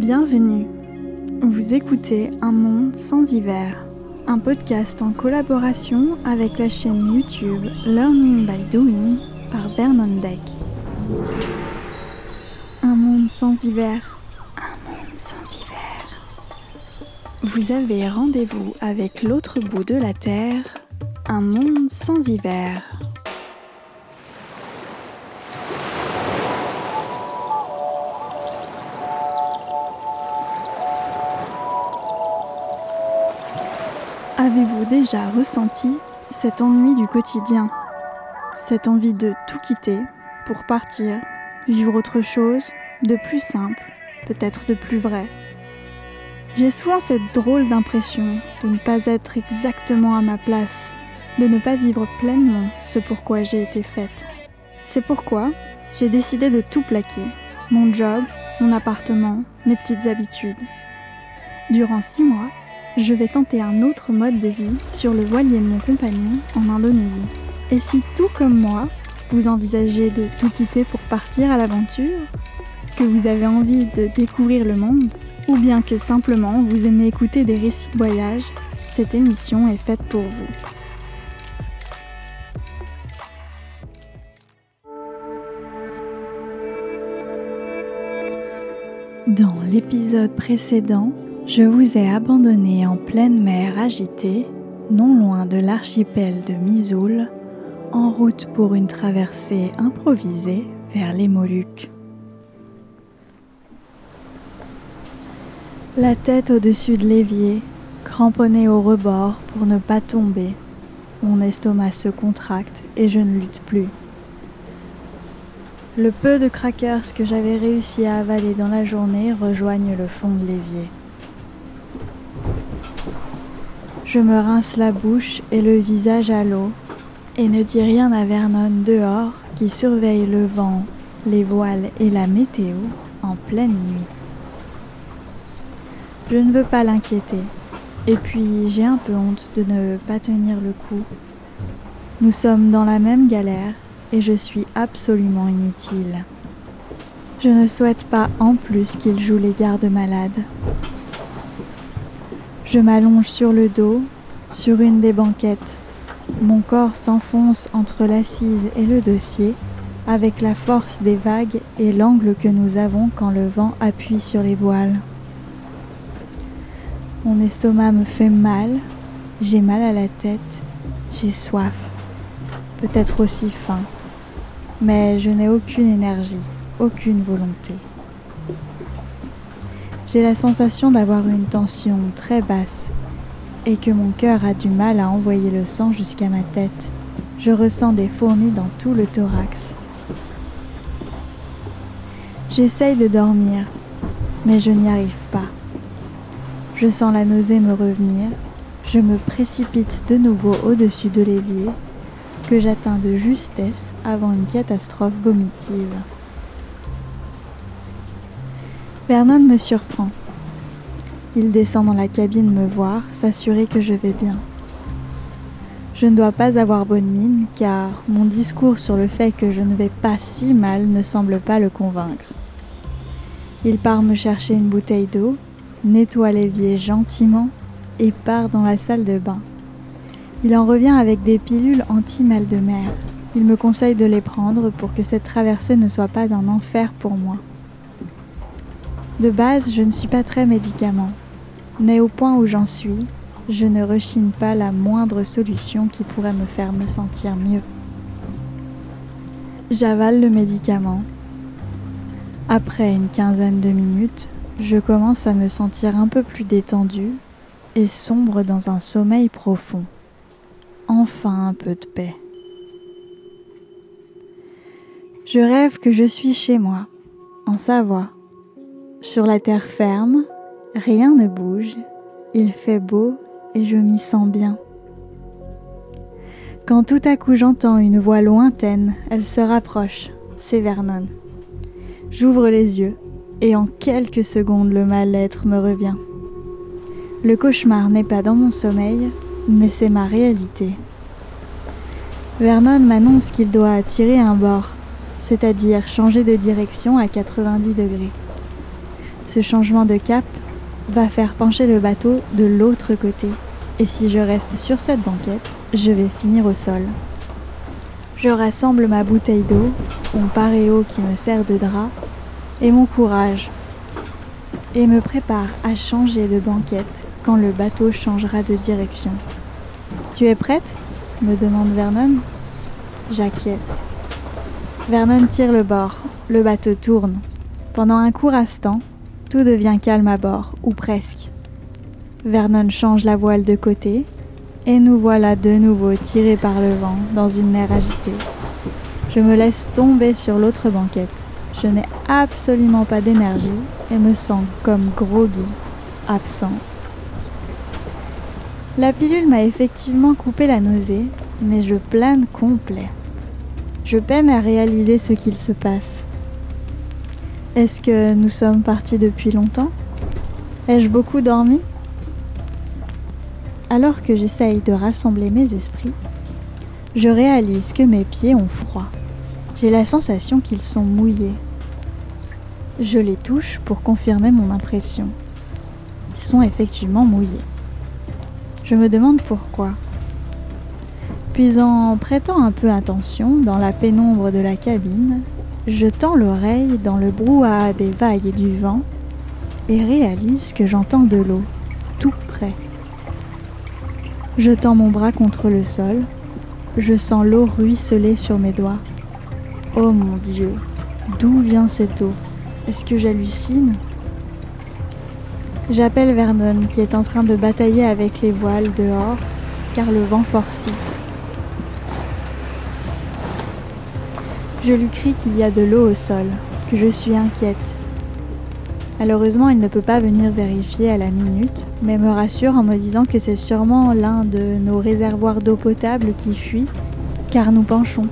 Bienvenue. Vous écoutez Un monde sans hiver, un podcast en collaboration avec la chaîne YouTube Learning by Doing par Vernon Deck. Un monde sans hiver. Un monde sans hiver. Vous avez rendez-vous avec l'autre bout de la Terre. Un monde sans hiver. Avez-vous déjà ressenti cet ennui du quotidien Cette envie de tout quitter pour partir, vivre autre chose, de plus simple, peut-être de plus vrai? J'ai souvent cette drôle d'impression de ne pas être exactement à ma place, de ne pas vivre pleinement ce pourquoi j'ai été faite. C'est pourquoi j'ai décidé de tout plaquer, mon job, mon appartement, mes petites habitudes. Durant six mois, je vais tenter un autre mode de vie sur le voilier de mon compagnon en Indonésie. Et si tout comme moi, vous envisagez de tout quitter pour partir à l'aventure, que vous avez envie de découvrir le monde, ou bien que simplement vous aimez écouter des récits de voyage, cette émission est faite pour vous. Dans l'épisode précédent, je vous ai abandonné en pleine mer agitée, non loin de l'archipel de Misoul, en route pour une traversée improvisée vers les Moluques. La tête au-dessus de l'évier, cramponnée au rebord pour ne pas tomber, mon estomac se contracte et je ne lutte plus. Le peu de crackers que j'avais réussi à avaler dans la journée rejoignent le fond de l'évier. Je me rince la bouche et le visage à l'eau et ne dis rien à Vernon dehors qui surveille le vent, les voiles et la météo en pleine nuit. Je ne veux pas l'inquiéter et puis j'ai un peu honte de ne pas tenir le coup. Nous sommes dans la même galère et je suis absolument inutile. Je ne souhaite pas en plus qu'il joue les gardes malades. Je m'allonge sur le dos, sur une des banquettes. Mon corps s'enfonce entre l'assise et le dossier, avec la force des vagues et l'angle que nous avons quand le vent appuie sur les voiles. Mon estomac me fait mal, j'ai mal à la tête, j'ai soif, peut-être aussi faim, mais je n'ai aucune énergie, aucune volonté. J'ai la sensation d'avoir une tension très basse et que mon cœur a du mal à envoyer le sang jusqu'à ma tête. Je ressens des fourmis dans tout le thorax. J'essaye de dormir, mais je n'y arrive pas. Je sens la nausée me revenir, je me précipite de nouveau au-dessus de l'évier, que j'atteins de justesse avant une catastrophe vomitive. Vernon me surprend. Il descend dans la cabine me voir, s'assurer que je vais bien. Je ne dois pas avoir bonne mine car mon discours sur le fait que je ne vais pas si mal ne semble pas le convaincre. Il part me chercher une bouteille d'eau, nettoie l'évier gentiment et part dans la salle de bain. Il en revient avec des pilules anti-mal de mer. Il me conseille de les prendre pour que cette traversée ne soit pas un enfer pour moi. De base, je ne suis pas très médicament, mais au point où j'en suis, je ne rechigne pas la moindre solution qui pourrait me faire me sentir mieux. J'avale le médicament. Après une quinzaine de minutes, je commence à me sentir un peu plus détendue et sombre dans un sommeil profond. Enfin un peu de paix. Je rêve que je suis chez moi, en Savoie sur la terre ferme, rien ne bouge, il fait beau et je m'y sens bien. Quand tout à coup j'entends une voix lointaine, elle se rapproche, c'est Vernon. J'ouvre les yeux et en quelques secondes le mal-être me revient. Le cauchemar n'est pas dans mon sommeil, mais c'est ma réalité. Vernon m'annonce qu'il doit tirer un bord, c'est-à-dire changer de direction à 90 degrés. Ce changement de cap va faire pencher le bateau de l'autre côté. Et si je reste sur cette banquette, je vais finir au sol. Je rassemble ma bouteille d'eau, mon paréo qui me sert de drap, et mon courage, et me prépare à changer de banquette quand le bateau changera de direction. Tu es prête? me demande Vernon. J'acquiesce. Vernon tire le bord, le bateau tourne. Pendant un court instant, tout devient calme à bord, ou presque. Vernon change la voile de côté, et nous voilà de nouveau tirés par le vent dans une mer agitée. Je me laisse tomber sur l'autre banquette. Je n'ai absolument pas d'énergie et me sens comme groggy, absente. La pilule m'a effectivement coupé la nausée, mais je plane complet. Je peine à réaliser ce qu'il se passe. Est-ce que nous sommes partis depuis longtemps? Ai-je beaucoup dormi? Alors que j'essaye de rassembler mes esprits, je réalise que mes pieds ont froid. J'ai la sensation qu'ils sont mouillés. Je les touche pour confirmer mon impression. Ils sont effectivement mouillés. Je me demande pourquoi. Puis en prêtant un peu attention dans la pénombre de la cabine, je tends l'oreille dans le brouhaha des vagues et du vent et réalise que j'entends de l'eau, tout près. Je tends mon bras contre le sol, je sens l'eau ruisseler sur mes doigts. Oh mon Dieu, d'où vient cette eau? Est-ce que j'hallucine? J'appelle Vernon qui est en train de batailler avec les voiles dehors car le vent forcit. Je lui crie qu'il y a de l'eau au sol, que je suis inquiète. Malheureusement, il ne peut pas venir vérifier à la minute, mais me rassure en me disant que c'est sûrement l'un de nos réservoirs d'eau potable qui fuit, car nous penchons,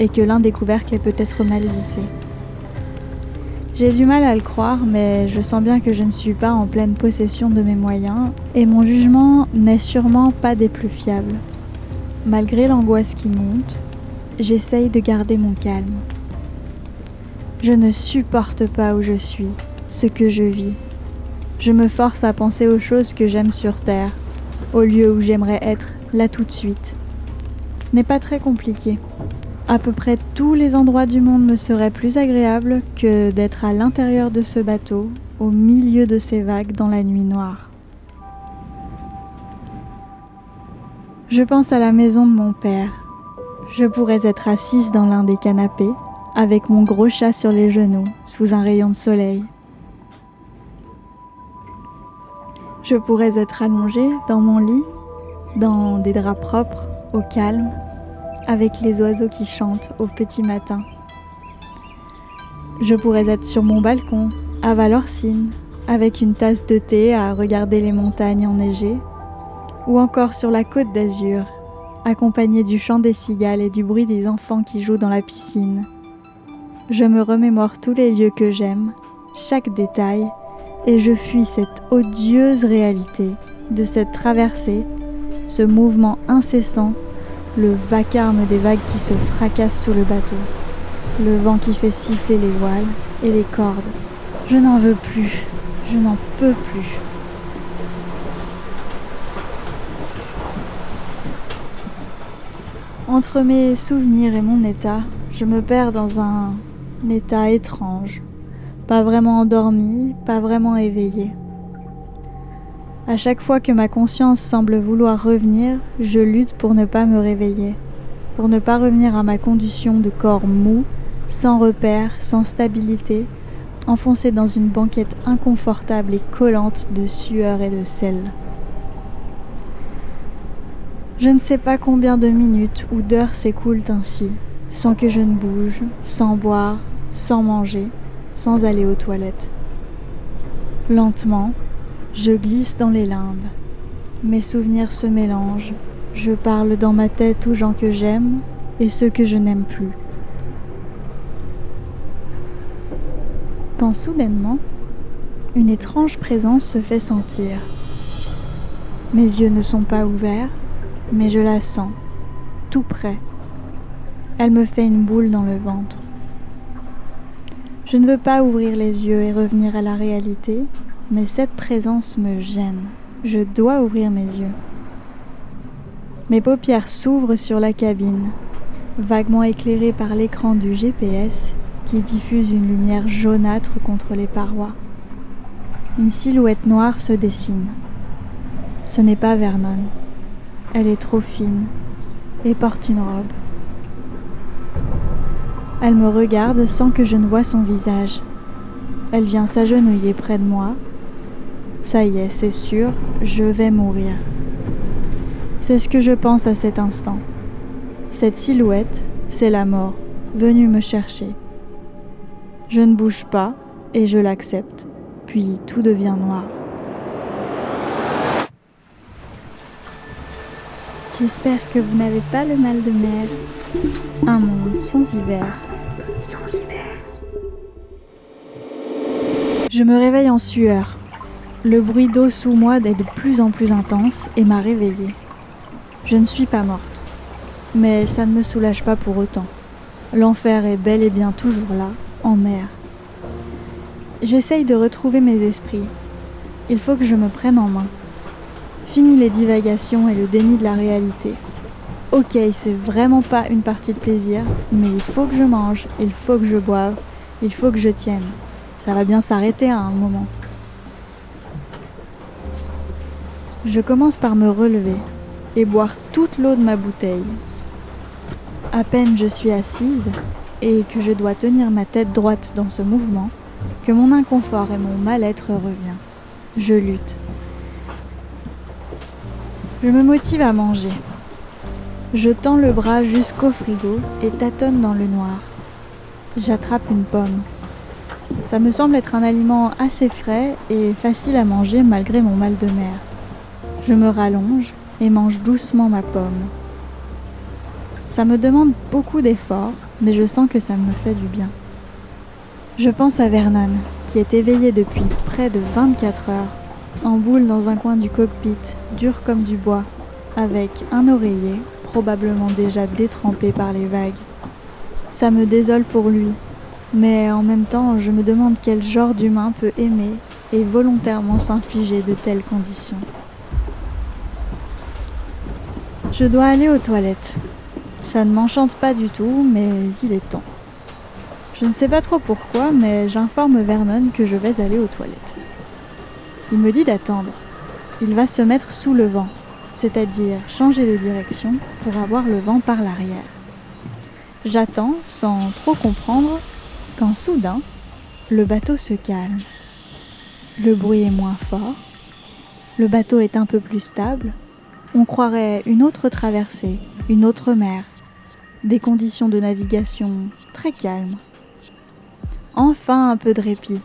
et que l'un des couvercles est peut-être mal vissé. J'ai du mal à le croire, mais je sens bien que je ne suis pas en pleine possession de mes moyens, et mon jugement n'est sûrement pas des plus fiables. Malgré l'angoisse qui monte, J'essaye de garder mon calme. Je ne supporte pas où je suis, ce que je vis. Je me force à penser aux choses que j'aime sur Terre, au lieu où j'aimerais être, là tout de suite. Ce n'est pas très compliqué. À peu près tous les endroits du monde me seraient plus agréables que d'être à l'intérieur de ce bateau, au milieu de ces vagues dans la nuit noire. Je pense à la maison de mon père, je pourrais être assise dans l'un des canapés, avec mon gros chat sur les genoux, sous un rayon de soleil. Je pourrais être allongée dans mon lit, dans des draps propres, au calme, avec les oiseaux qui chantent au petit matin. Je pourrais être sur mon balcon, à Valorcine, avec une tasse de thé à regarder les montagnes enneigées, ou encore sur la côte d'Azur, accompagné du chant des cigales et du bruit des enfants qui jouent dans la piscine. Je me remémore tous les lieux que j'aime, chaque détail, et je fuis cette odieuse réalité de cette traversée, ce mouvement incessant, le vacarme des vagues qui se fracassent sous le bateau, le vent qui fait siffler les voiles et les cordes. Je n'en veux plus, je n'en peux plus. Entre mes souvenirs et mon état, je me perds dans un état étrange, pas vraiment endormi, pas vraiment éveillé. À chaque fois que ma conscience semble vouloir revenir, je lutte pour ne pas me réveiller, pour ne pas revenir à ma condition de corps mou, sans repère, sans stabilité, enfoncé dans une banquette inconfortable et collante de sueur et de sel. Je ne sais pas combien de minutes ou d'heures s'écoulent ainsi, sans que je ne bouge, sans boire, sans manger, sans aller aux toilettes. Lentement, je glisse dans les limbes. Mes souvenirs se mélangent. Je parle dans ma tête aux gens que j'aime et ceux que je n'aime plus. Quand soudainement, une étrange présence se fait sentir. Mes yeux ne sont pas ouverts, mais je la sens, tout près. Elle me fait une boule dans le ventre. Je ne veux pas ouvrir les yeux et revenir à la réalité, mais cette présence me gêne. Je dois ouvrir mes yeux. Mes paupières s'ouvrent sur la cabine, vaguement éclairée par l'écran du GPS qui diffuse une lumière jaunâtre contre les parois. Une silhouette noire se dessine. Ce n'est pas Vernon. Elle est trop fine et porte une robe. Elle me regarde sans que je ne vois son visage. Elle vient s'agenouiller près de moi. Ça y est, c'est sûr, je vais mourir. C'est ce que je pense à cet instant. Cette silhouette, c'est la mort, venue me chercher. Je ne bouge pas et je l'accepte, puis tout devient noir. J'espère que vous n'avez pas le mal de mer. Un monde sans hiver. Sans hiver. Je me réveille en sueur. Le bruit d'eau sous moi est de plus en plus intense et m'a réveillée. Je ne suis pas morte. Mais ça ne me soulage pas pour autant. L'enfer est bel et bien toujours là, en mer. J'essaye de retrouver mes esprits. Il faut que je me prenne en main. Fini les divagations et le déni de la réalité. Ok, c'est vraiment pas une partie de plaisir, mais il faut que je mange, il faut que je boive, il faut que je tienne. Ça va bien s'arrêter à un moment. Je commence par me relever et boire toute l'eau de ma bouteille. À peine je suis assise et que je dois tenir ma tête droite dans ce mouvement, que mon inconfort et mon mal-être revient. Je lutte, je me motive à manger. Je tends le bras jusqu'au frigo et tâtonne dans le noir. J'attrape une pomme. Ça me semble être un aliment assez frais et facile à manger malgré mon mal de mer. Je me rallonge et mange doucement ma pomme. Ça me demande beaucoup d'efforts, mais je sens que ça me fait du bien. Je pense à Vernon, qui est éveillé depuis près de 24 heures en boule dans un coin du cockpit, dur comme du bois, avec un oreiller, probablement déjà détrempé par les vagues. Ça me désole pour lui, mais en même temps, je me demande quel genre d'humain peut aimer et volontairement s'infliger de telles conditions. Je dois aller aux toilettes. Ça ne m'enchante pas du tout, mais il est temps. Je ne sais pas trop pourquoi, mais j'informe Vernon que je vais aller aux toilettes. Il me dit d'attendre. Il va se mettre sous le vent, c'est-à-dire changer de direction pour avoir le vent par l'arrière. J'attends sans trop comprendre quand soudain, le bateau se calme. Le bruit est moins fort. Le bateau est un peu plus stable. On croirait une autre traversée, une autre mer. Des conditions de navigation très calmes. Enfin un peu de répit.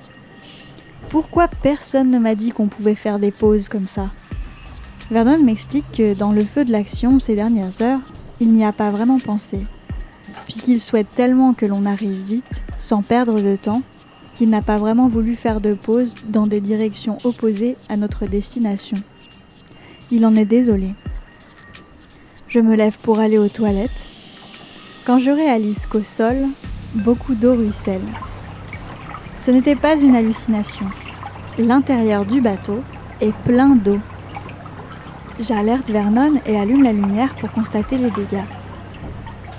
Pourquoi personne ne m'a dit qu'on pouvait faire des pauses comme ça Vernon m'explique que dans le feu de l'action ces dernières heures, il n'y a pas vraiment pensé, puisqu'il souhaite tellement que l'on arrive vite, sans perdre de temps, qu'il n'a pas vraiment voulu faire de pause dans des directions opposées à notre destination. Il en est désolé. Je me lève pour aller aux toilettes, quand je réalise qu'au sol, beaucoup d'eau ruisselle. Ce n'était pas une hallucination. L'intérieur du bateau est plein d'eau. J'alerte Vernon et allume la lumière pour constater les dégâts.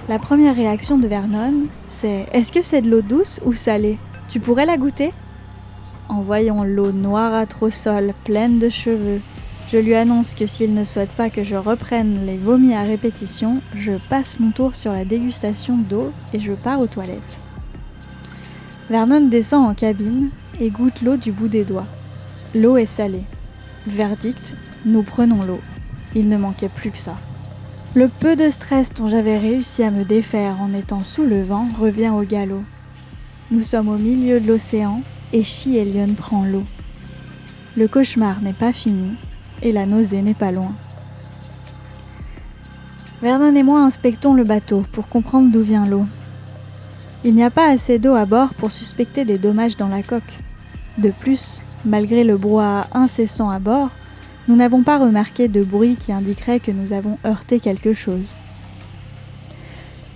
La première réaction de Vernon, c'est Est-ce que c'est de l'eau douce ou salée? Tu pourrais la goûter? En voyant l'eau noirâtre au sol, pleine de cheveux, je lui annonce que s'il ne souhaite pas que je reprenne les vomis à répétition, je passe mon tour sur la dégustation d'eau et je pars aux toilettes. Vernon descend en cabine et goûte l'eau du bout des doigts. L'eau est salée. Verdict, nous prenons l'eau. Il ne manquait plus que ça. Le peu de stress dont j'avais réussi à me défaire en étant sous le vent revient au galop. Nous sommes au milieu de l'océan et Chielion prend l'eau. Le cauchemar n'est pas fini et la nausée n'est pas loin. Vernon et moi inspectons le bateau pour comprendre d'où vient l'eau il n'y a pas assez d'eau à bord pour suspecter des dommages dans la coque. De plus, malgré le brouhaha incessant à bord, nous n'avons pas remarqué de bruit qui indiquerait que nous avons heurté quelque chose.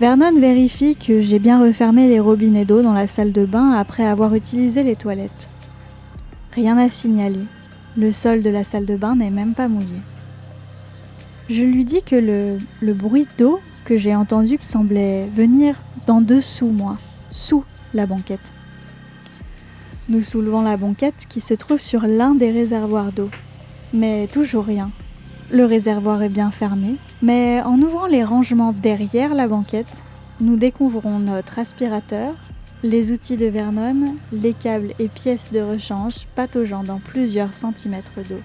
Vernon vérifie que j'ai bien refermé les robinets d'eau dans la salle de bain après avoir utilisé les toilettes. Rien à signaler. Le sol de la salle de bain n'est même pas mouillé. Je lui dis que le, le bruit d'eau que j'ai entendu semblait venir d'en dessous moi, sous la banquette. Nous soulevons la banquette qui se trouve sur l'un des réservoirs d'eau. Mais toujours rien. Le réservoir est bien fermé, mais en ouvrant les rangements derrière la banquette, nous découvrons notre aspirateur, les outils de Vernon, les câbles et pièces de rechange pataugeant dans plusieurs centimètres d'eau.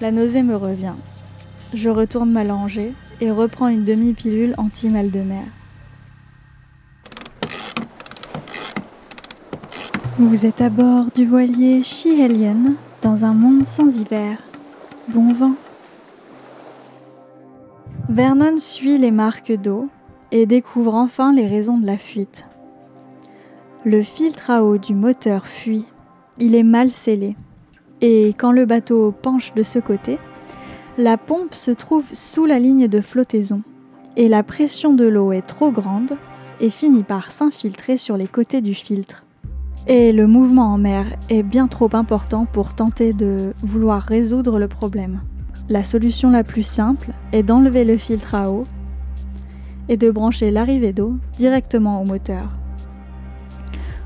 La nausée me revient. Je retourne m'allonger et reprends une demi-pilule anti-mal de mer. Vous êtes à bord du voilier Chihelien dans un monde sans hiver. Bon vent. Vernon suit les marques d'eau et découvre enfin les raisons de la fuite. Le filtre à eau du moteur fuit, il est mal scellé, et quand le bateau penche de ce côté, la pompe se trouve sous la ligne de flottaison, et la pression de l'eau est trop grande et finit par s'infiltrer sur les côtés du filtre. Et le mouvement en mer est bien trop important pour tenter de vouloir résoudre le problème. La solution la plus simple est d'enlever le filtre à eau et de brancher l'arrivée d'eau directement au moteur.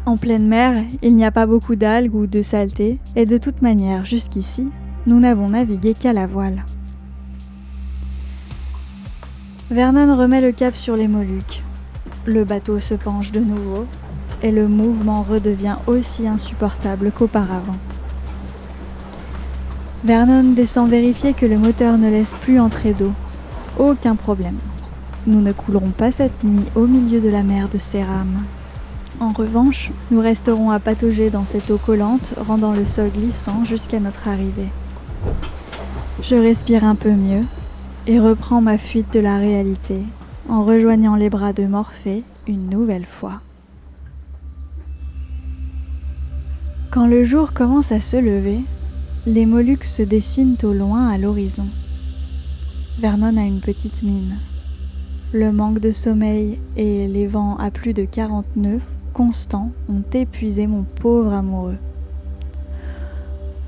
En pleine mer, il n'y a pas beaucoup d'algues ou de saleté, et de toute manière, jusqu'ici, nous n'avons navigué qu'à la voile. Vernon remet le cap sur les Moluques. Le bateau se penche de nouveau, et le mouvement redevient aussi insupportable qu'auparavant. Vernon descend vérifier que le moteur ne laisse plus entrer d'eau. Aucun problème. Nous ne coulerons pas cette nuit au milieu de la mer de rames. En revanche, nous resterons à patauger dans cette eau collante, rendant le sol glissant jusqu'à notre arrivée. Je respire un peu mieux et reprends ma fuite de la réalité en rejoignant les bras de Morphée une nouvelle fois. Quand le jour commence à se lever, les Moluques se dessinent au loin à l'horizon. Vernon a une petite mine. Le manque de sommeil et les vents à plus de 40 nœuds constants ont épuisé mon pauvre amoureux.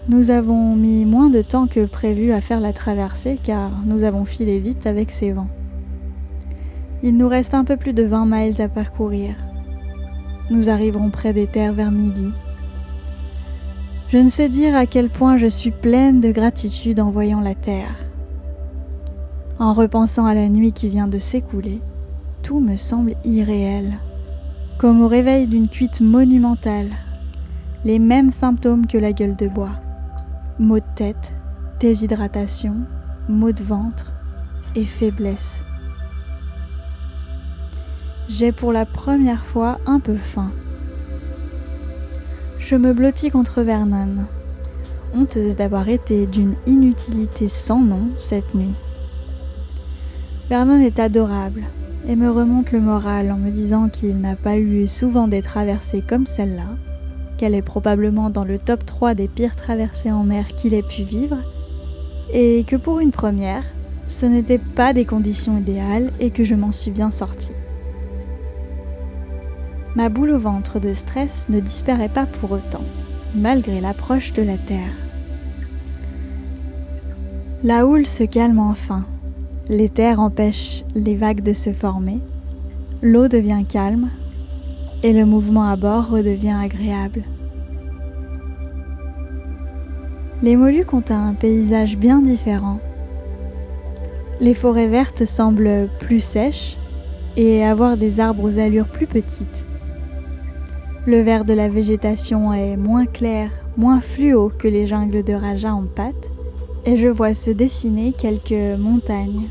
Nous avons mis moins de temps que prévu à faire la traversée car nous avons filé vite avec ces vents. Il nous reste un peu plus de 20 miles à parcourir. Nous arriverons près des terres vers midi je ne sais dire à quel point je suis pleine de gratitude en voyant la terre. En repensant à la nuit qui vient de s'écouler, tout me semble irréel, comme au réveil d'une cuite monumentale, les mêmes symptômes que la gueule de bois. Maux de tête, déshydratation, maux de ventre et faiblesse. J'ai pour la première fois un peu faim. Je me blottis contre Vernon, honteuse d'avoir été d'une inutilité sans nom cette nuit. Vernon est adorable et me remonte le moral en me disant qu'il n'a pas eu souvent des traversées comme celle-là, qu'elle est probablement dans le top 3 des pires traversées en mer qu'il ait pu vivre, et que pour une première, ce n'étaient pas des conditions idéales et que je m'en suis bien sortie. Ma boule au ventre de stress ne disparaît pas pour autant, malgré l'approche de la Terre. La houle se calme enfin. Les terres empêchent les vagues de se former. L'eau devient calme et le mouvement à bord redevient agréable. Les Moluques ont un paysage bien différent. Les forêts vertes semblent plus sèches et avoir des arbres aux allures plus petites. Le vert de la végétation est moins clair, moins fluo que les jungles de Raja en pâte, et je vois se dessiner quelques montagnes.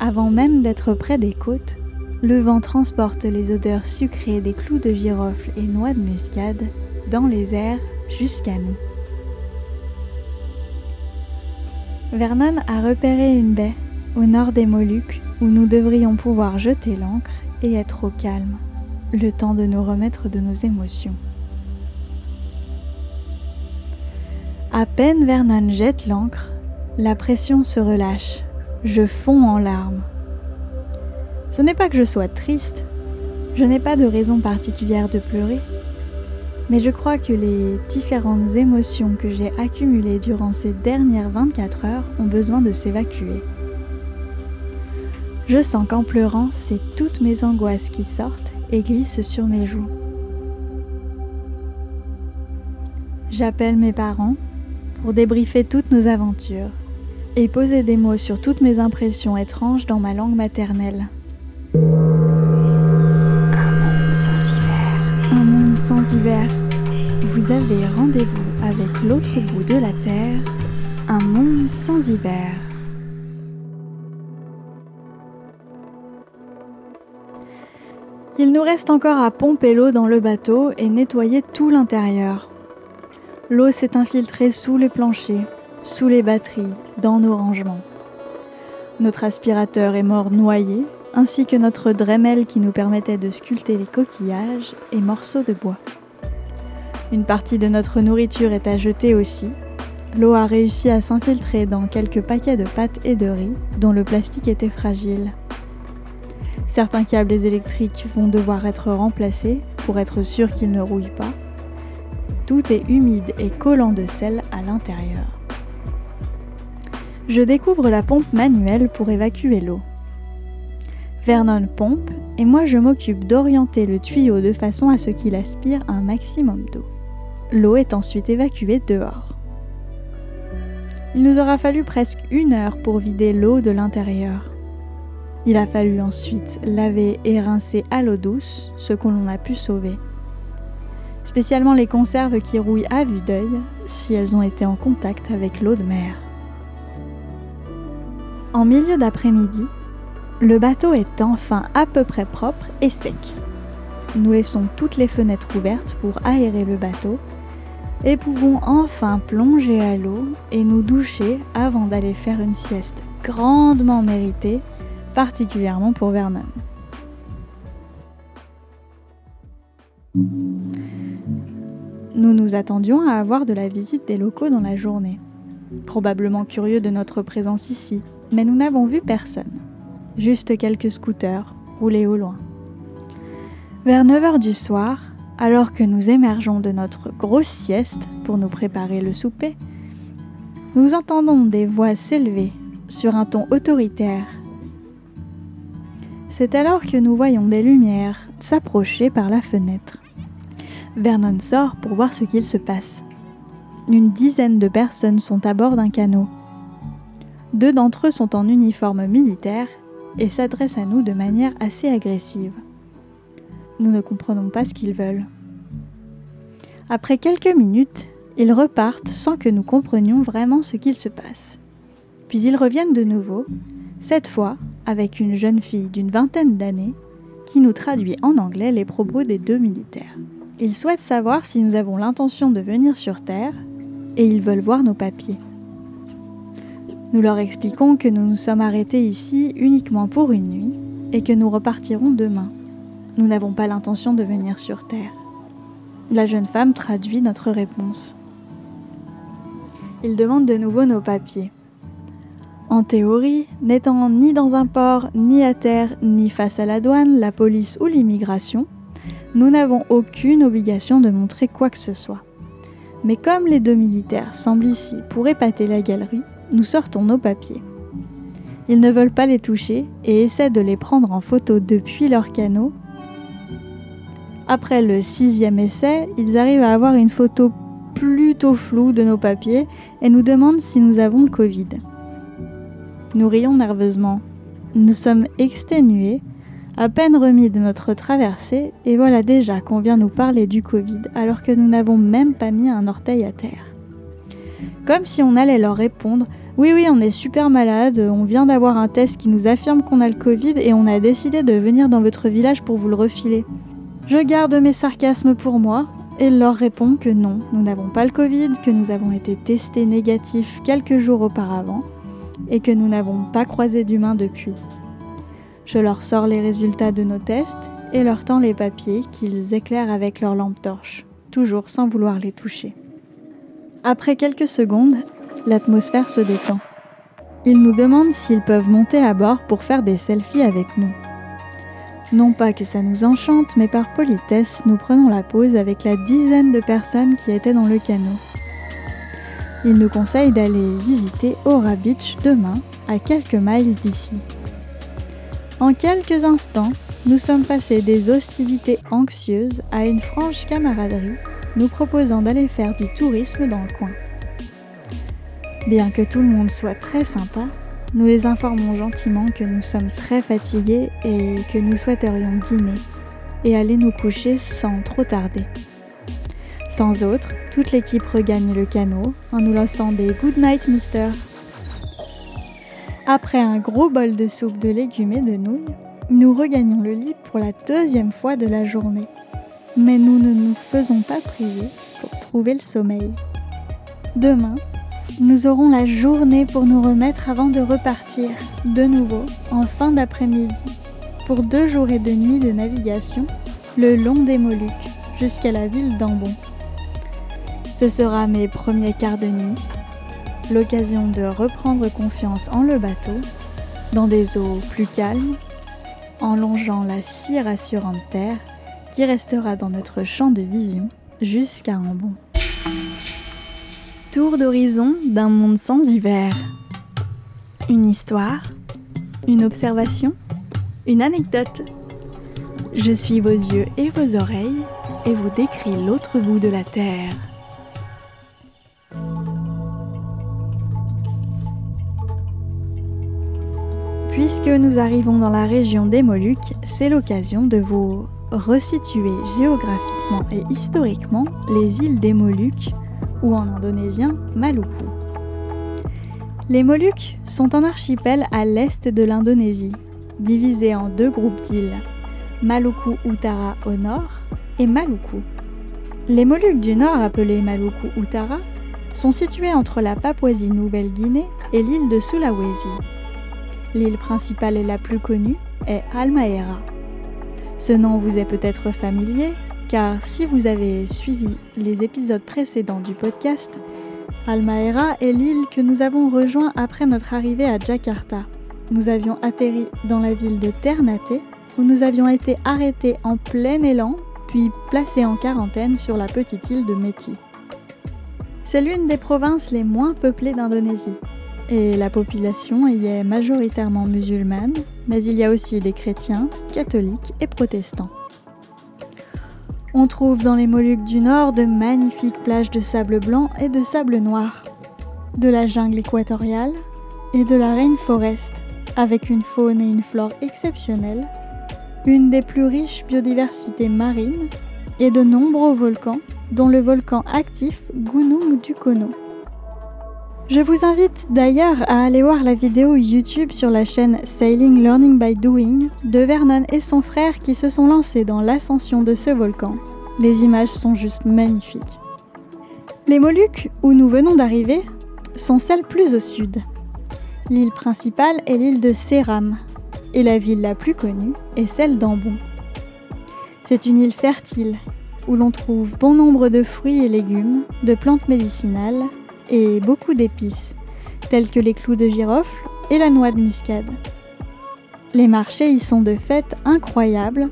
Avant même d'être près des côtes, le vent transporte les odeurs sucrées des clous de girofle et noix de muscade dans les airs jusqu'à nous. Vernon a repéré une baie au nord des Moluques où nous devrions pouvoir jeter l'ancre et être au calme le temps de nous remettre de nos émotions. À peine Vernon jette l'ancre, la pression se relâche, je fonds en larmes. Ce n'est pas que je sois triste, je n'ai pas de raison particulière de pleurer, mais je crois que les différentes émotions que j'ai accumulées durant ces dernières 24 heures ont besoin de s'évacuer. Je sens qu'en pleurant, c'est toutes mes angoisses qui sortent et glissent sur mes joues. J'appelle mes parents pour débriefer toutes nos aventures et poser des mots sur toutes mes impressions étranges dans ma langue maternelle. Un monde sans hiver. Un monde sans hiver. Vous avez rendez-vous avec l'autre bout de la Terre, un monde sans hiver. Il nous reste encore à pomper l'eau dans le bateau et nettoyer tout l'intérieur. L'eau s'est infiltrée sous les planchers, sous les batteries, dans nos rangements. Notre aspirateur est mort noyé, ainsi que notre Dremel qui nous permettait de sculpter les coquillages et morceaux de bois. Une partie de notre nourriture est à jeter aussi. L'eau a réussi à s'infiltrer dans quelques paquets de pâtes et de riz dont le plastique était fragile. Certains câbles électriques vont devoir être remplacés pour être sûr qu'ils ne rouillent pas. Tout est humide et collant de sel à l'intérieur. Je découvre la pompe manuelle pour évacuer l'eau. Vernon pompe et moi je m'occupe d'orienter le tuyau de façon à ce qu'il aspire un maximum d'eau. L'eau est ensuite évacuée dehors. Il nous aura fallu presque une heure pour vider l'eau de l'intérieur. Il a fallu ensuite laver et rincer à l'eau douce ce que l'on a pu sauver. Spécialement les conserves qui rouillent à vue d'œil si elles ont été en contact avec l'eau de mer. En milieu d'après-midi, le bateau est enfin à peu près propre et sec. Nous laissons toutes les fenêtres ouvertes pour aérer le bateau et pouvons enfin plonger à l'eau et nous doucher avant d'aller faire une sieste grandement méritée particulièrement pour Vernon. Nous nous attendions à avoir de la visite des locaux dans la journée, probablement curieux de notre présence ici, mais nous n'avons vu personne, juste quelques scooters roulés au loin. Vers 9 h du soir, alors que nous émergeons de notre grosse sieste pour nous préparer le souper, nous entendons des voix s'élever sur un ton autoritaire c'est alors que nous voyons des lumières s'approcher par la fenêtre. Vernon sort pour voir ce qu'il se passe. Une dizaine de personnes sont à bord d'un canot. Deux d'entre eux sont en uniforme militaire et s'adressent à nous de manière assez agressive. Nous ne comprenons pas ce qu'ils veulent. Après quelques minutes, ils repartent sans que nous comprenions vraiment ce qu'il se passe. Puis ils reviennent de nouveau, cette fois avec une jeune fille d'une vingtaine d'années qui nous traduit en anglais les propos des deux militaires. Ils souhaitent savoir si nous avons l'intention de venir sur Terre et ils veulent voir nos papiers. Nous leur expliquons que nous nous sommes arrêtés ici uniquement pour une nuit et que nous repartirons demain. Nous n'avons pas l'intention de venir sur Terre. La jeune femme traduit notre réponse. Ils demandent de nouveau nos papiers. En théorie, n'étant ni dans un port, ni à terre, ni face à la douane, la police ou l'immigration, nous n'avons aucune obligation de montrer quoi que ce soit. Mais comme les deux militaires semblent ici pour épater la galerie, nous sortons nos papiers. Ils ne veulent pas les toucher et essaient de les prendre en photo depuis leur canot. Après le sixième essai, ils arrivent à avoir une photo plutôt floue de nos papiers et nous demandent si nous avons le Covid. Nous rions nerveusement. Nous sommes exténués, à peine remis de notre traversée, et voilà déjà qu'on vient nous parler du Covid alors que nous n'avons même pas mis un orteil à terre. Comme si on allait leur répondre Oui, oui, on est super malade, on vient d'avoir un test qui nous affirme qu'on a le Covid et on a décidé de venir dans votre village pour vous le refiler. Je garde mes sarcasmes pour moi et leur réponds que non, nous n'avons pas le Covid, que nous avons été testés négatifs quelques jours auparavant et que nous n'avons pas croisé d'humains depuis. Je leur sors les résultats de nos tests et leur tends les papiers qu'ils éclairent avec leur lampe torche, toujours sans vouloir les toucher. Après quelques secondes, l'atmosphère se détend. Ils nous demandent s'ils peuvent monter à bord pour faire des selfies avec nous. Non pas que ça nous enchante, mais par politesse, nous prenons la pause avec la dizaine de personnes qui étaient dans le canot. Il nous conseille d'aller visiter Ora Beach demain, à quelques miles d'ici. En quelques instants, nous sommes passés des hostilités anxieuses à une franche camaraderie, nous proposant d'aller faire du tourisme dans le coin. Bien que tout le monde soit très sympa, nous les informons gentiment que nous sommes très fatigués et que nous souhaiterions dîner et aller nous coucher sans trop tarder. Sans autre, toute l'équipe regagne le canot en nous lançant des Good Night Mister. Après un gros bol de soupe de légumes et de nouilles, nous regagnons le lit pour la deuxième fois de la journée. Mais nous ne nous faisons pas prier pour trouver le sommeil. Demain, nous aurons la journée pour nous remettre avant de repartir, de nouveau, en fin d'après-midi, pour deux jours et deux nuits de navigation, le long des Moluques, jusqu'à la ville d'Ambon. Ce sera mes premiers quarts de nuit, l'occasion de reprendre confiance en le bateau, dans des eaux plus calmes, en longeant la si rassurante terre qui restera dans notre champ de vision jusqu'à Ambon. Tour d'horizon d'un monde sans hiver. Une histoire, une observation, une anecdote. Je suis vos yeux et vos oreilles et vous décris l'autre bout de la Terre. Puisque nous arrivons dans la région des Moluques, c'est l'occasion de vous resituer géographiquement et historiquement les îles des Moluques ou en indonésien Maluku. Les Moluques sont un archipel à l'est de l'Indonésie, divisé en deux groupes d'îles, Maluku Utara au nord et Maluku. Les Moluques du nord, appelés Maluku Utara, sont situés entre la Papouasie-Nouvelle-Guinée et l'île de Sulawesi. L'île principale et la plus connue est Halmahera. Ce nom vous est peut-être familier car si vous avez suivi les épisodes précédents du podcast, Almahera est l'île que nous avons rejoint après notre arrivée à Jakarta. Nous avions atterri dans la ville de Ternate, où nous avions été arrêtés en plein élan, puis placés en quarantaine sur la petite île de Meti. C'est l'une des provinces les moins peuplées d'Indonésie, et la population y est majoritairement musulmane, mais il y a aussi des chrétiens, catholiques et protestants. On trouve dans les Moluques du Nord de magnifiques plages de sable blanc et de sable noir, de la jungle équatoriale et de la rainforest, avec une faune et une flore exceptionnelles, une des plus riches biodiversités marines et de nombreux volcans, dont le volcan actif Gunung Dukono. Je vous invite d'ailleurs à aller voir la vidéo YouTube sur la chaîne Sailing Learning by Doing de Vernon et son frère qui se sont lancés dans l'ascension de ce volcan. Les images sont juste magnifiques. Les Moluques, où nous venons d'arriver, sont celles plus au sud. L'île principale est l'île de Seram, et la ville la plus connue est celle d'Ambon. C'est une île fertile, où l'on trouve bon nombre de fruits et légumes, de plantes médicinales, et beaucoup d'épices, telles que les clous de girofle et la noix de muscade. Les marchés y sont de fait incroyables.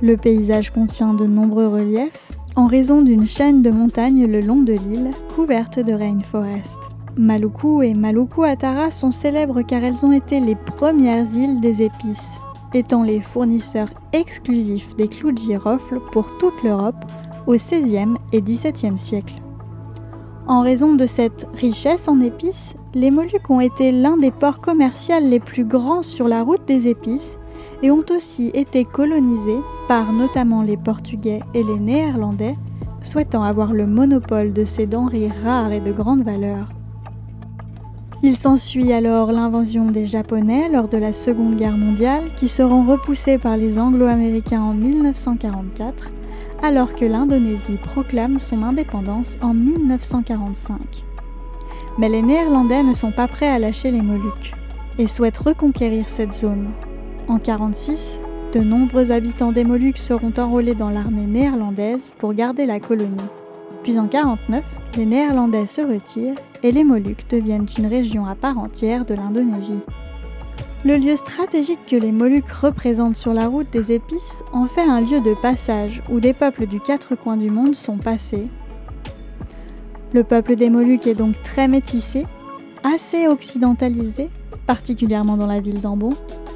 Le paysage contient de nombreux reliefs en raison d'une chaîne de montagnes le long de l'île couverte de rainforest. Maluku et Maluku Atara sont célèbres car elles ont été les premières îles des épices, étant les fournisseurs exclusifs des clous de girofle pour toute l'Europe au XVIe et XVIIe siècle. En raison de cette richesse en épices, les Moluques ont été l'un des ports commerciaux les plus grands sur la route des épices et ont aussi été colonisés par notamment les Portugais et les Néerlandais, souhaitant avoir le monopole de ces denrées rares et de grande valeur. Il s'ensuit alors l'invasion des Japonais lors de la Seconde Guerre mondiale qui seront repoussés par les Anglo-Américains en 1944 alors que l'Indonésie proclame son indépendance en 1945. Mais les Néerlandais ne sont pas prêts à lâcher les Moluques et souhaitent reconquérir cette zone. En 1946, de nombreux habitants des Moluques seront enrôlés dans l'armée néerlandaise pour garder la colonie. Puis en 1949, les Néerlandais se retirent et les Moluques deviennent une région à part entière de l'Indonésie. Le lieu stratégique que les Moluques représentent sur la route des épices en fait un lieu de passage où des peuples du quatre coins du monde sont passés. Le peuple des Moluques est donc très métissé, assez occidentalisé, particulièrement dans la ville d'Ambon,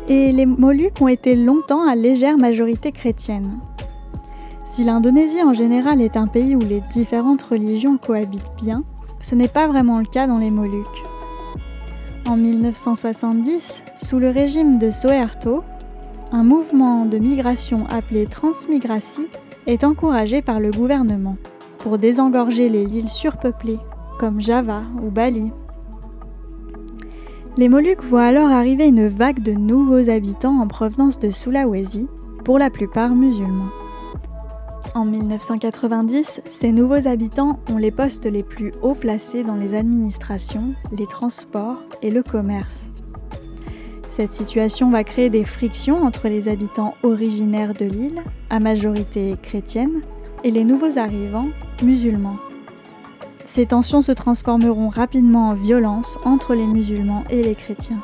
et les Moluques ont été longtemps à légère majorité chrétienne. Si l'Indonésie en général est un pays où les différentes religions cohabitent bien, ce n'est pas vraiment le cas dans les Moluques. En 1970, sous le régime de Soeharto, un mouvement de migration appelé Transmigratie est encouragé par le gouvernement pour désengorger les îles surpeuplées comme Java ou Bali. Les Moluques voient alors arriver une vague de nouveaux habitants en provenance de Sulawesi, pour la plupart musulmans. En 1990, ces nouveaux habitants ont les postes les plus haut placés dans les administrations, les transports et le commerce. Cette situation va créer des frictions entre les habitants originaires de l'île, à majorité chrétienne, et les nouveaux arrivants, musulmans. Ces tensions se transformeront rapidement en violence entre les musulmans et les chrétiens.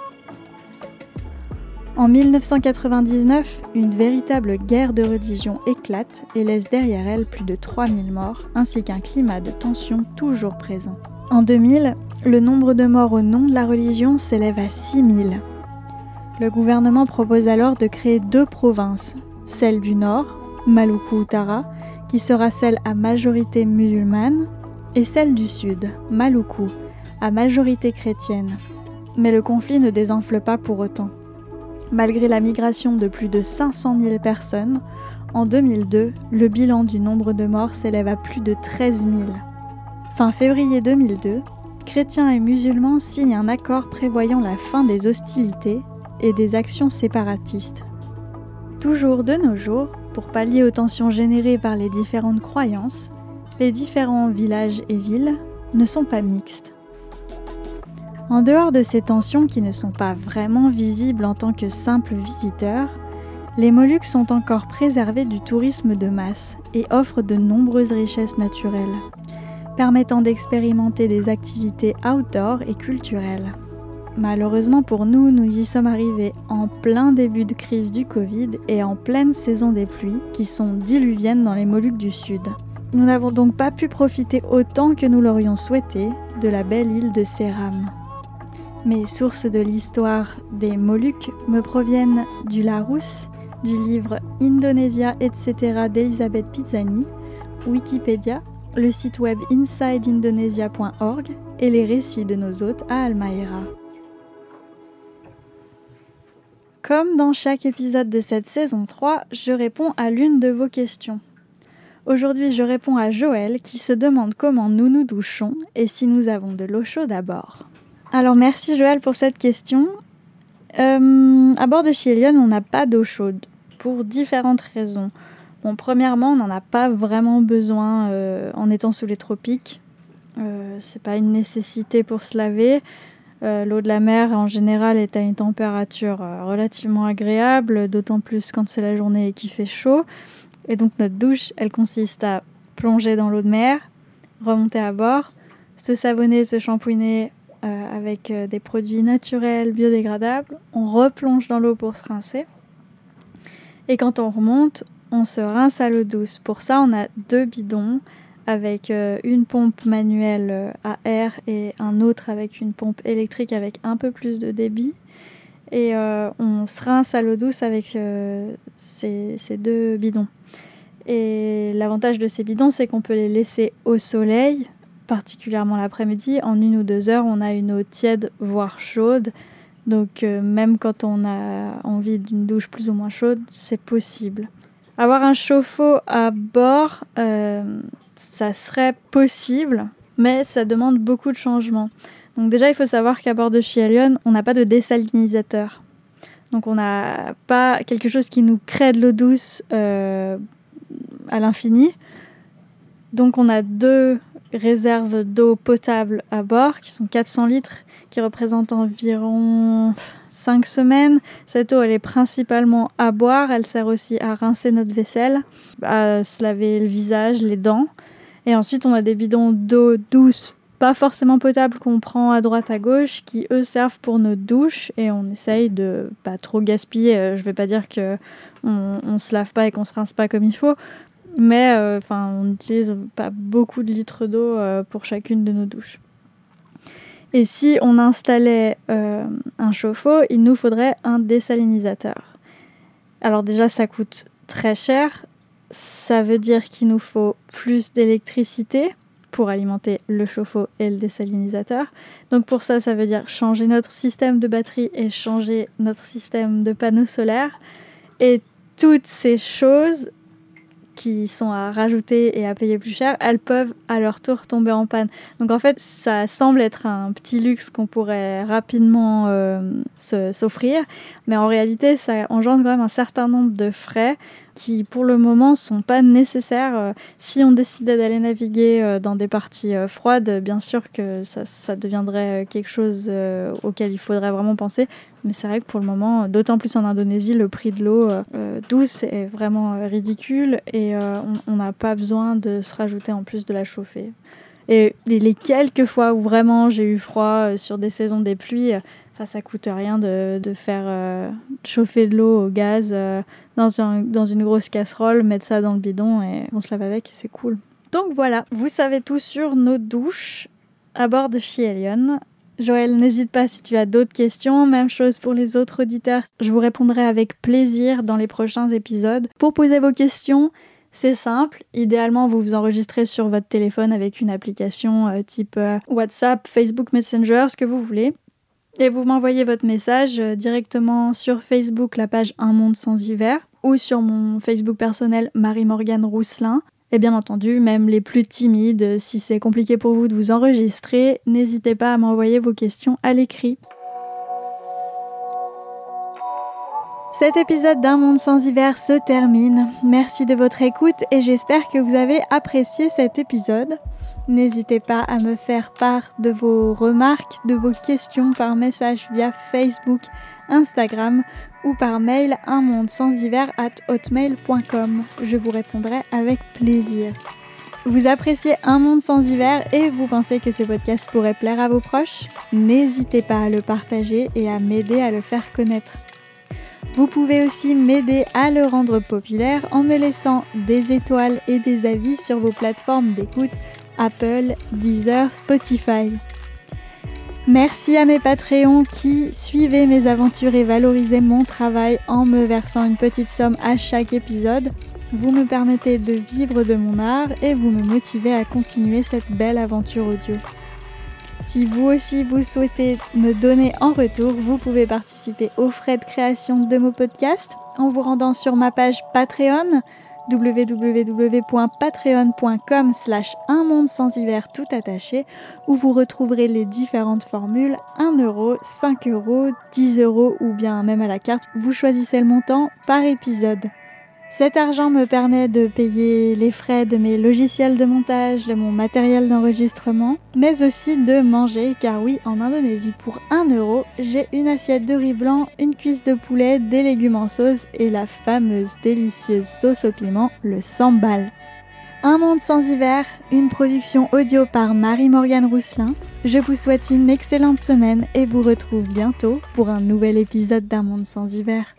En 1999, une véritable guerre de religion éclate et laisse derrière elle plus de 3000 morts, ainsi qu'un climat de tension toujours présent. En 2000, le nombre de morts au nom de la religion s'élève à 6000. Le gouvernement propose alors de créer deux provinces, celle du nord, Maluku-Utara, qui sera celle à majorité musulmane, et celle du sud, Maluku, à majorité chrétienne. Mais le conflit ne désenfle pas pour autant. Malgré la migration de plus de 500 000 personnes, en 2002, le bilan du nombre de morts s'élève à plus de 13 000. Fin février 2002, chrétiens et musulmans signent un accord prévoyant la fin des hostilités et des actions séparatistes. Toujours de nos jours, pour pallier aux tensions générées par les différentes croyances, les différents villages et villes ne sont pas mixtes. En dehors de ces tensions qui ne sont pas vraiment visibles en tant que simples visiteurs, les Moluques sont encore préservés du tourisme de masse et offrent de nombreuses richesses naturelles, permettant d'expérimenter des activités outdoor et culturelles. Malheureusement pour nous, nous y sommes arrivés en plein début de crise du Covid et en pleine saison des pluies qui sont diluviennes dans les Moluques du Sud. Nous n'avons donc pas pu profiter autant que nous l'aurions souhaité de la belle île de Seram. Mes sources de l'histoire des Moluques me proviennent du Larousse, du livre Indonesia, etc. d'Elisabeth Pizzani, Wikipédia, le site web insideindonesia.org et les récits de nos hôtes à Almaera. Comme dans chaque épisode de cette saison 3, je réponds à l'une de vos questions. Aujourd'hui, je réponds à Joël qui se demande comment nous nous douchons et si nous avons de l'eau chaude à bord. Alors merci Joël pour cette question. Euh, à bord de Chielion, on n'a pas d'eau chaude pour différentes raisons. Bon, premièrement, on n'en a pas vraiment besoin euh, en étant sous les tropiques. Euh, c'est pas une nécessité pour se laver. Euh, l'eau de la mer en général est à une température relativement agréable, d'autant plus quand c'est la journée et qu'il fait chaud. Et donc notre douche, elle consiste à plonger dans l'eau de mer, remonter à bord, se savonner, se shampouiner euh, avec euh, des produits naturels, biodégradables. On replonge dans l'eau pour se rincer. Et quand on remonte, on se rince à l'eau douce. Pour ça, on a deux bidons avec euh, une pompe manuelle à air et un autre avec une pompe électrique avec un peu plus de débit. Et on se rince à l'eau douce avec ces, ces, deux bidons. Et l'avantage de ces bidons, c'est qu'on peut les laisser au soleil particulièrement l'après-midi, en une ou deux heures, on a une eau tiède, voire chaude. Donc euh, même quand on a envie d'une douche plus ou moins chaude, c'est possible. Avoir un chauffe-eau à bord, euh, ça serait possible, mais ça demande beaucoup de changements. Donc déjà, il faut savoir qu'à bord de Chialion, on n'a pas de désalinisateur. Donc on n'a pas quelque chose qui nous crée de l'eau douce euh, à l'infini. Donc on a deux réserves d'eau potable à bord, qui sont 400 litres, qui représentent environ 5 semaines. Cette eau, elle est principalement à boire. Elle sert aussi à rincer notre vaisselle, à se laver le visage, les dents. Et ensuite, on a des bidons d'eau douce pas forcément potables qu'on prend à droite à gauche, qui eux servent pour notre douche et on essaye de pas trop gaspiller. Euh, je vais pas dire que on, on se lave pas et qu'on se rince pas comme il faut, mais euh, on n'utilise pas beaucoup de litres d'eau euh, pour chacune de nos douches. Et si on installait un chauffe-eau, il nous faudrait un désalinisateur. Alors déjà ça coûte très cher, ça veut dire qu'il nous faut plus d'électricité pour alimenter le chauffe-eau et le désalinisateur. Donc pour ça, ça veut dire changer notre système de batterie et changer notre système de panneaux solaires. Et toutes ces choses qui sont à rajouter et à payer plus cher, elles peuvent à leur tour tomber en panne. Donc en fait, ça semble être un petit luxe qu'on pourrait rapidement euh, s'offrir, mais en réalité, ça engendre quand même un certain nombre de frais qui pour le moment sont pas nécessaires. Euh, si on décidait d'aller naviguer euh, dans des parties euh, froides, bien sûr que ça, deviendrait quelque chose auquel il faudrait vraiment penser. Mais c'est vrai que pour le moment, d'autant plus en Indonésie, le prix de l'eau douce est vraiment ridicule et on n'a pas besoin de se rajouter en plus de la chauffer. Et les quelques fois où vraiment j'ai eu froid sur des saisons des pluies, ça coûte rien de faire chauffer de l'eau au gaz dans, un, dans une grosse casserole, mettre ça dans le bidon et on se lave avec et c'est cool. Donc voilà, vous savez tout sur nos douches à bord de Chielion. Joël, n'hésite pas si tu as d'autres questions. Même chose pour les autres auditeurs. Je vous répondrai avec plaisir dans les prochains épisodes. Pour poser vos questions, c'est simple. Idéalement, vous vous enregistrez sur votre téléphone avec une application euh, type euh, WhatsApp, Facebook Messenger, ce que vous voulez. Et vous m'envoyez votre message euh, directement sur Facebook, la page Un monde sans hiver, ou sur mon Facebook personnel Marie-Morgane Rousselin. Et bien entendu, même les plus timides, si c'est compliqué pour vous de vous enregistrer, n'hésitez pas à m'envoyer vos questions à l'écrit. Cet épisode d'un monde sans hiver se termine. Merci de votre écoute et j'espère que vous avez apprécié cet épisode. N'hésitez pas à me faire part de vos remarques, de vos questions par message via Facebook, Instagram ou par mail un monde sans hiver at hotmail.com. Je vous répondrai avec plaisir. Vous appréciez Un monde sans hiver et vous pensez que ce podcast pourrait plaire à vos proches? N'hésitez pas à le partager et à m'aider à le faire connaître. Vous pouvez aussi m'aider à le rendre populaire en me laissant des étoiles et des avis sur vos plateformes d'écoute Apple, Deezer, Spotify. Merci à mes Patreons qui suivaient mes aventures et valorisaient mon travail en me versant une petite somme à chaque épisode. Vous me permettez de vivre de mon art et vous me motivez à continuer cette belle aventure audio. Si vous aussi vous souhaitez me donner en retour, vous pouvez participer aux frais de création de mon podcast en vous rendant sur ma page Patreon www.patreon.com slash un monde sans hiver tout attaché où vous retrouverez les différentes formules 1 euro, 5 euros, 10 euros ou bien même à la carte. Vous choisissez le montant par épisode. Cet argent me permet de payer les frais de mes logiciels de montage, de mon matériel d'enregistrement, mais aussi de manger, car oui, en Indonésie, pour 1 euro, j'ai une assiette de riz blanc, une cuisse de poulet, des légumes en sauce et la fameuse délicieuse sauce au piment, le sambal. Un monde sans hiver, une production audio par Marie-Morgane Rousselin. Je vous souhaite une excellente semaine et vous retrouve bientôt pour un nouvel épisode d'Un monde sans hiver.